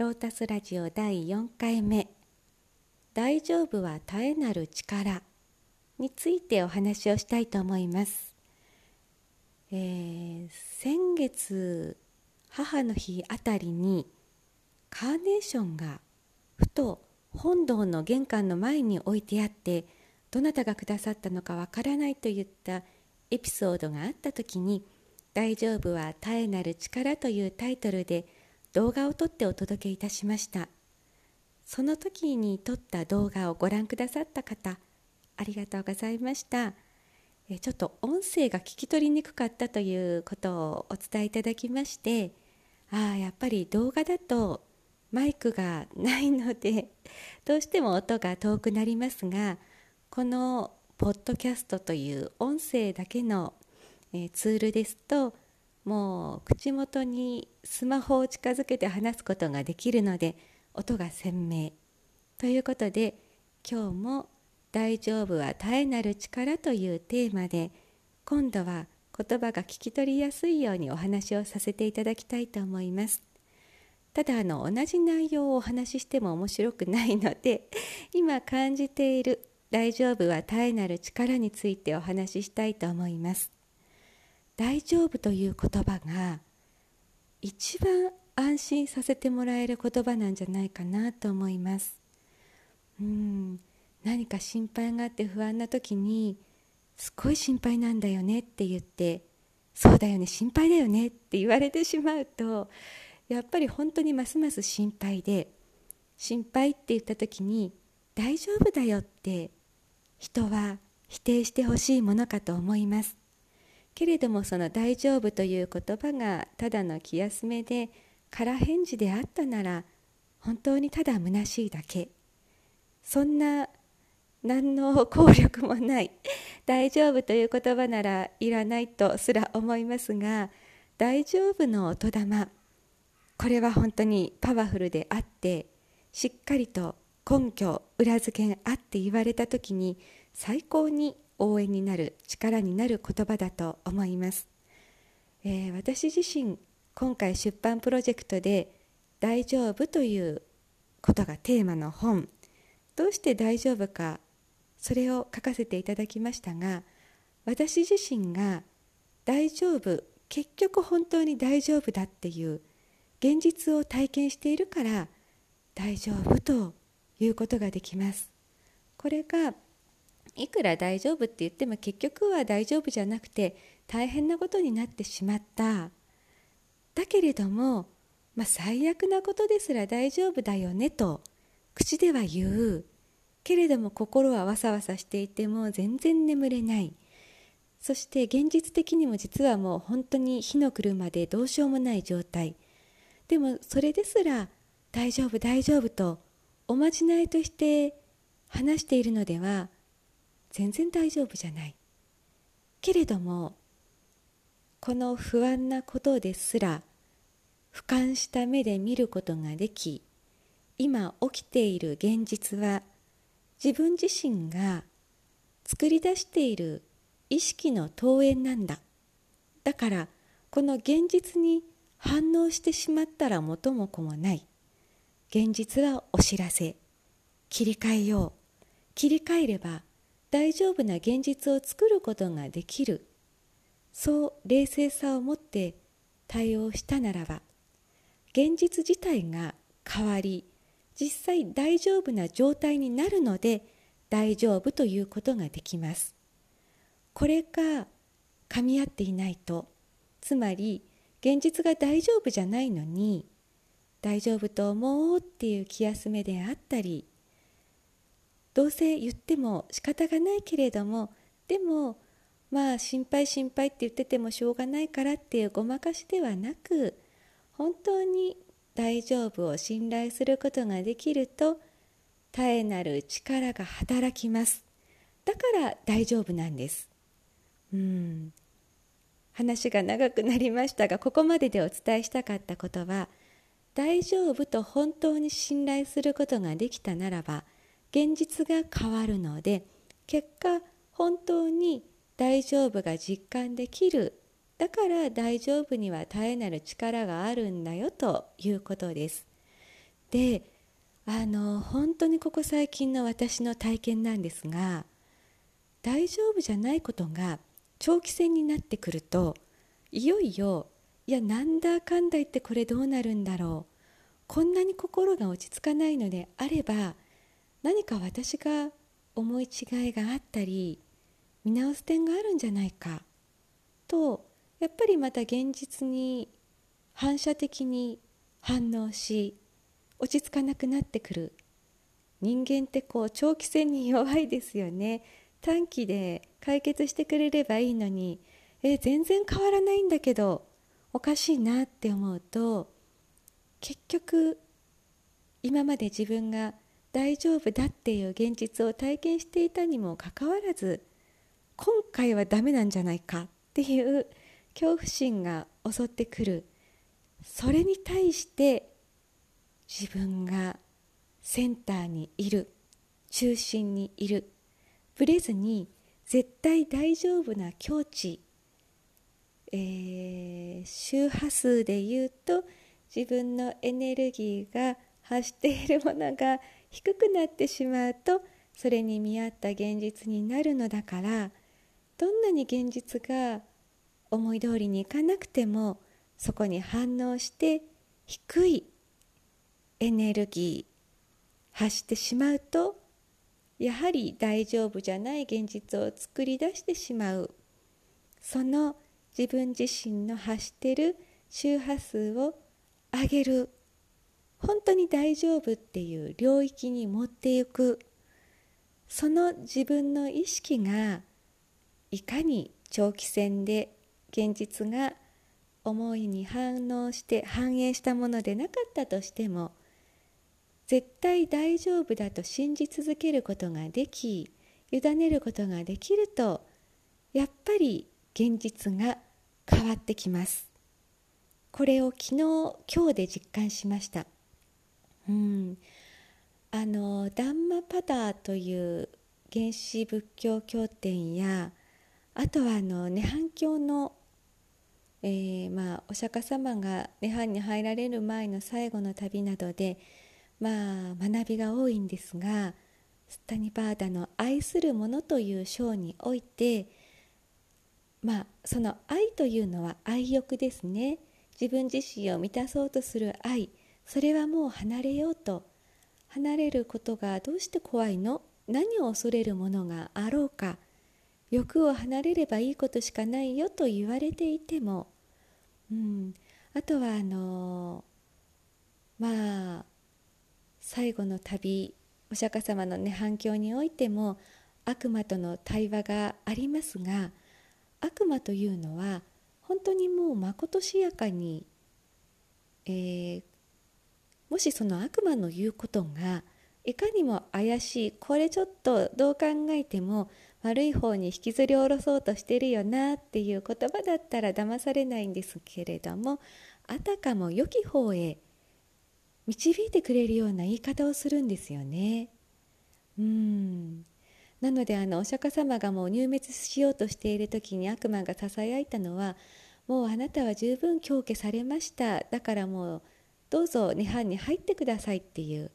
ロータスラジオ第4回目「大丈夫は絶えなる力」についてお話をしたいと思います。えー、先月母の日あたりにカーネーションがふと本堂の玄関の前に置いてあってどなたがくださったのかわからないといったエピソードがあった時に「大丈夫は絶えなる力」というタイトルで動画を撮ってお届けいたしました。その時に撮った動画をご覧くださった方ありがとうございました。ちょっと音声が聞き取りにくかったということをお伝えいただきましてああやっぱり動画だとマイクがないので どうしても音が遠くなりますがこのポッドキャストという音声だけの、えツールですともう口元にスマホを近づけて話すことができるので音が鮮明ということで今日も「大丈夫は絶えなる力」というテーマで今度は言葉が聞き取りやすいようにお話をさせていただきたいと思います。ただあの同じ内容をお話ししても面白くないので 今感じている大丈夫は絶えなる力についてお話ししたいと思います。大丈夫という言葉が一番安心させてもらえる言葉なんじゃないかなと思います。うん何か心配があって不安な時にすごい心配なんだよねって言ってそうだよね心配だよねって言われてしまうとやっぱり本当にますます心配で心配って言った時に大丈夫だよって人は否定してほしいものかと思いますけれどもその「大丈夫」という言葉がただの気休めで空返事であったなら本当にただ虚しいだけ。そんな何の効力もない大丈夫という言葉ならいらないとすら思いますが大丈夫の音玉これは本当にパワフルであってしっかりと根拠裏付けがあって言われた時に最高に応援になる力になる言葉だと思います、えー、私自身今回出版プロジェクトで「大丈夫」ということがテーマの本どうして大丈夫かそれを書かせていただきましたが私自身が大丈夫結局本当に大丈夫だっていう現実を体験しているから大丈夫ということができます。これがいくら大丈夫って言っても結局は大丈夫じゃなくて大変なことになってしまった。だけれども、まあ、最悪なことですら大丈夫だよねと口では言う。けれども心はわさわさしていてもう全然眠れない。そして現実的にも実はもう本当に火の車でどうしようもない状態。でもそれですら大丈夫大丈夫とおまじないとして話しているのでは全然大丈夫じゃない。けれどもこの不安なことですら俯瞰した目で見ることができ今起きている現実は自分自身が作り出している意識の投影なんだ。だからこの現実に反応してしまったら元も子もない。現実はお知らせ。切り替えよう。切り替えれば大丈夫な現実を作ることができる。そう冷静さを持って対応したならば現実自体が変わり実際大丈夫な状態になるので大丈夫ということができます。これが噛み合っていないとつまり現実が大丈夫じゃないのに大丈夫と思うっていう気休めであったりどうせ言っても仕方がないけれどもでもまあ心配心配って言っててもしょうがないからっていうごまかしではなく本当に大丈夫を信頼することができると絶えなる力が働きます。だから大丈夫なんです。うん。話が長くなりましたがここまででお伝えしたかったことは大丈夫と本当に信頼することができたならば現実が変わるので結果本当に大丈夫が実感できる。だから大丈夫には絶えなる力があるんだよということです。であの本当にここ最近の私の体験なんですが大丈夫じゃないことが長期戦になってくるといよいよいやなんだかんだ言ってこれどうなるんだろう。こんなに心が落ち着かないのであれば何か私が思い違いがあったり見直す点があるんじゃないか。とやっぱりまた現実に反射的に反応し落ち着かなくなってくる。人間ってこう長期戦に弱いですよね。短期で解決してくれればいいのにえ全然変わらないんだけどおかしいなって思うと結局今まで自分が大丈夫だっていう現実を体験していたにもかかわらず今回はダメなんじゃないかっていう恐怖心が襲ってくる。それに対して自分がセンターにいる中心にいる。ぶれずに絶対大丈夫な境地、えー、周波数で言うと自分のエネルギーが発しているものが低くなってしまうとそれに見合った現実になるのだからどんなに現実が思い通りにいかなくてもそこに反応して低いエネルギー発してしまうとやはり大丈夫じゃない現実を作り出してしまう。その自分自身の発してる周波数を上げる。本当に大丈夫っていう領域に持っていく。その自分の意識がいかに長期戦で現実が思いに反応して反映したものでなかったとしても絶対大丈夫だと信じ続けることができ委ねることができるとやっぱり現実が変わってきます。これを昨日今日で実感しました。うん。あのダンマパダーという原始仏教経典やあとはあの涅槃教のえー、まあ、お釈迦様が涅槃に入られる前の最後の旅などで、まあ、学びが多いんですがスタニパーダの「愛するもの」という章において、まあ、その愛というのは愛欲ですね。自分自身を満たそうとする愛。それはもう離れようと。離れることがどうして怖いの？何を恐れるものがあろうか？欲を離れればいいことしかないよと言われていても、うん、あとはあのまあ最後の旅お釈迦様のね反響においても悪魔との対話がありますが悪魔というのは本当にもうまことしやかに、えー、もしその悪魔の言うことがいかにも怪しいこれちょっとどう考えても悪い方に引きずり下ろそうとしてるよなっていう言葉だったら騙されないんですけれどもあたかも良き方へ導いてくれるような言い方をするんですよね。うんなのであのお釈迦様がもう入滅しようとしている時に悪魔がささやいたのはもうあなたは十分強化されましただからもうどうぞ涅槃に入ってくださいっていう。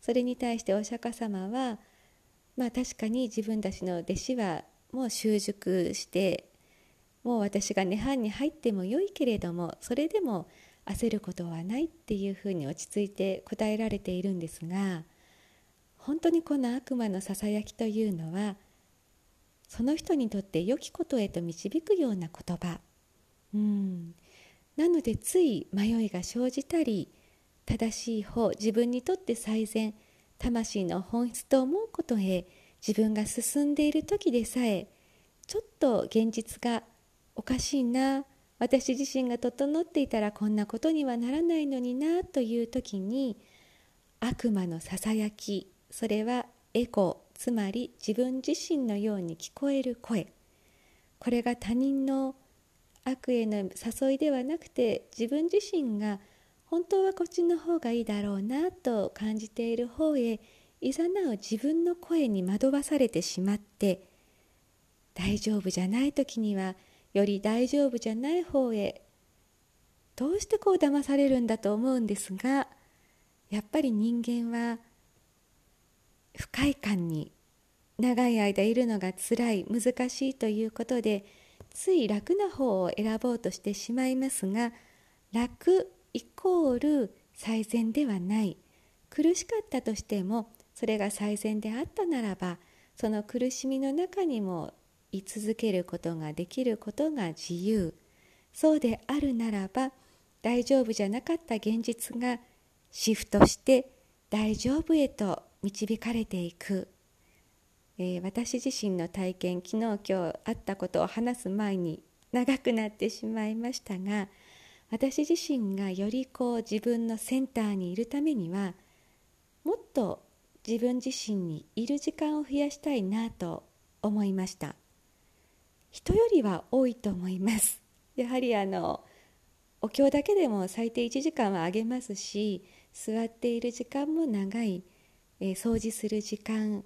それに対してお釈迦様はまあ確かに自分たちの弟子はもう習熟してもう私が涅槃に入ってもよいけれどもそれでも焦ることはないっていうふうに落ち着いて答えられているんですが本当にこの悪魔のささやきというのはその人にとって良きことへと導くような言葉。なのでつい迷いが生じたり正しい方自分にとって最善魂の本質と思うことへ自分が進んでいる時でさえちょっと現実がおかしいな私自身が整っていたらこんなことにはならないのになという時に悪魔のささやきそれはエコつまり自分自身のように聞こえる声。これが他人の悪への誘いではなくて自分自身が本当はこっちの方がいいだろうなと感じている方へいざなう自分の声に惑わされてしまって大丈夫じゃない時にはより大丈夫じゃない方へどうしてこう騙されるんだと思うんですがやっぱり人間は不快感に長い間いるのがつらい難しいということでつい楽な方を選ぼうとしてしまいますが楽イコール最善ではない。苦しかったとしてもそれが最善であったならばその苦しみの中にも居続けることができることが自由。そうであるならば大丈夫じゃなかった現実がシフトして大丈夫へと導かれていく、えー、私自身の体験昨日今日あったことを話す前に長くなってしまいましたが私自身がよりこう自分のセンターにいるためにはもっと自分自身にいる時間を増やしたいなと思いました。人よりは多いと思います。やはりあのお経だけでも最低1時間はあげますし座っている時間も長い、えー、掃除する時間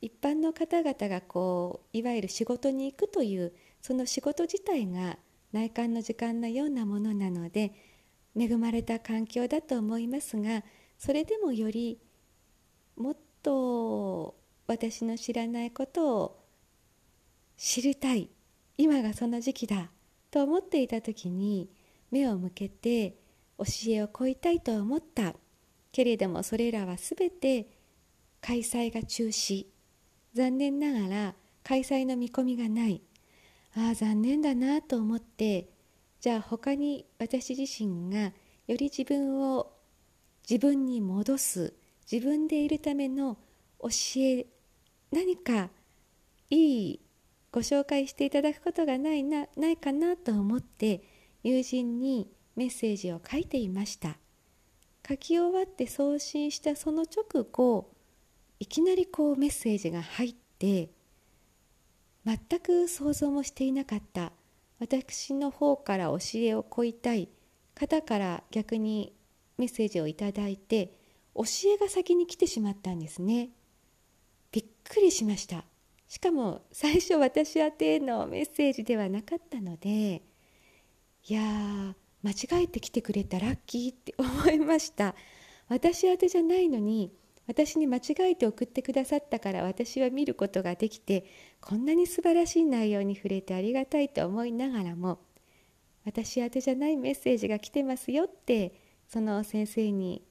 一般の方々がこういわゆる仕事に行くというその仕事自体が内観の時間のようなものなので恵まれた環境だと思いますがそれでもよりもっと私の知らないことを知りたい今がその時期だと思っていた時に目を向けて教えを請いたいと思った。けれどもそれらは全て開催が中止。残念ながら開催の見込みがない。ああ残念だなと思ってじゃあ他に私自身がより自分を自分に戻す自分でいるための教え何かいいご紹介していただくことがないなないかなと思って友人にメッセージを書いていました。書き終わって送信したその直後いきなりこうメッセージが入って全く想像もしていなかった。私の方から教えを請いたい。方から逆にメッセージをいただいて教えが先に来てしまったんですね。びっくりしました。しかも最初私宛てのメッセージではなかったのでいやー間違えてきてくれたラッキーって思いました。私宛てじゃないのに私に間違えて送ってくださったから私は見ることができてこんなに素晴らしい内容に触れてありがたいと思いながらも私宛てじゃないメッセージが来てますよってその先生に、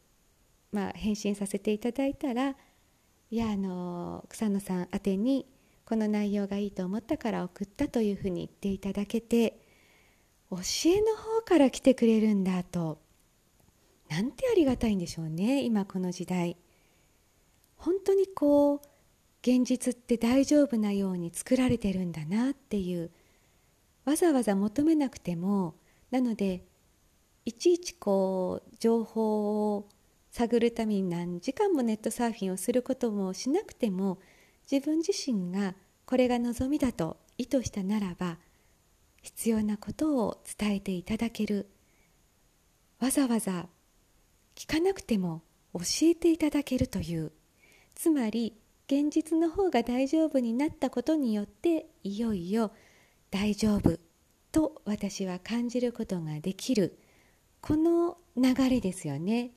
まあ、返信させていただいたらいやあの草野さん宛てにこの内容がいいと思ったから送ったというふうに言っていただけて教えの方から来てくれるんだとなんてありがたいんでしょうね今この時代。本当にこう現実って大丈夫なように作られてるんだなっていうわざわざ求めなくてもなのでいちいちこう情報を探るために何時間もネットサーフィンをすることもしなくても自分自身がこれが望みだと意図したならば必要なことを伝えていただける。わざわざ聞かなくても教えていただけるという。つまり現実の方が大丈夫になったことによっていよいよ大丈夫と私は感じることができる。この流れですよね。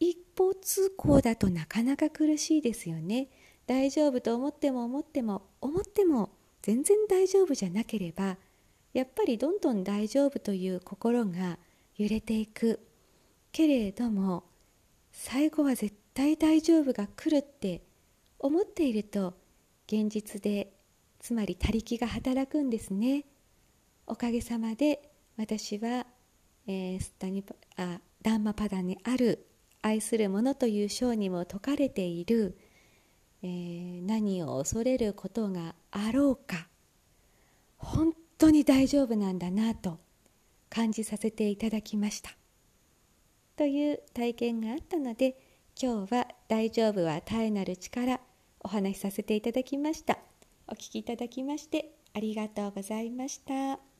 一方通行だとなかなか苦しいですよね。大丈夫と思っても思っても思っても全然大丈夫じゃなければやっぱりどんどん大丈夫という心が揺れていく。けれども最後は絶対大丈夫が来るって思っていると現実でつまり他力が働くんですね。おかげさまで私は、えー、スタニパあダンマパダにある愛する者という章にも説かれている、えー、何を恐れることがあろうか。本当に大丈夫なんだなと感じさせていただきました。という体験があったので今日は大丈夫は耐えなる力お話しさせていただきましたお聞きいただきましてありがとうございました。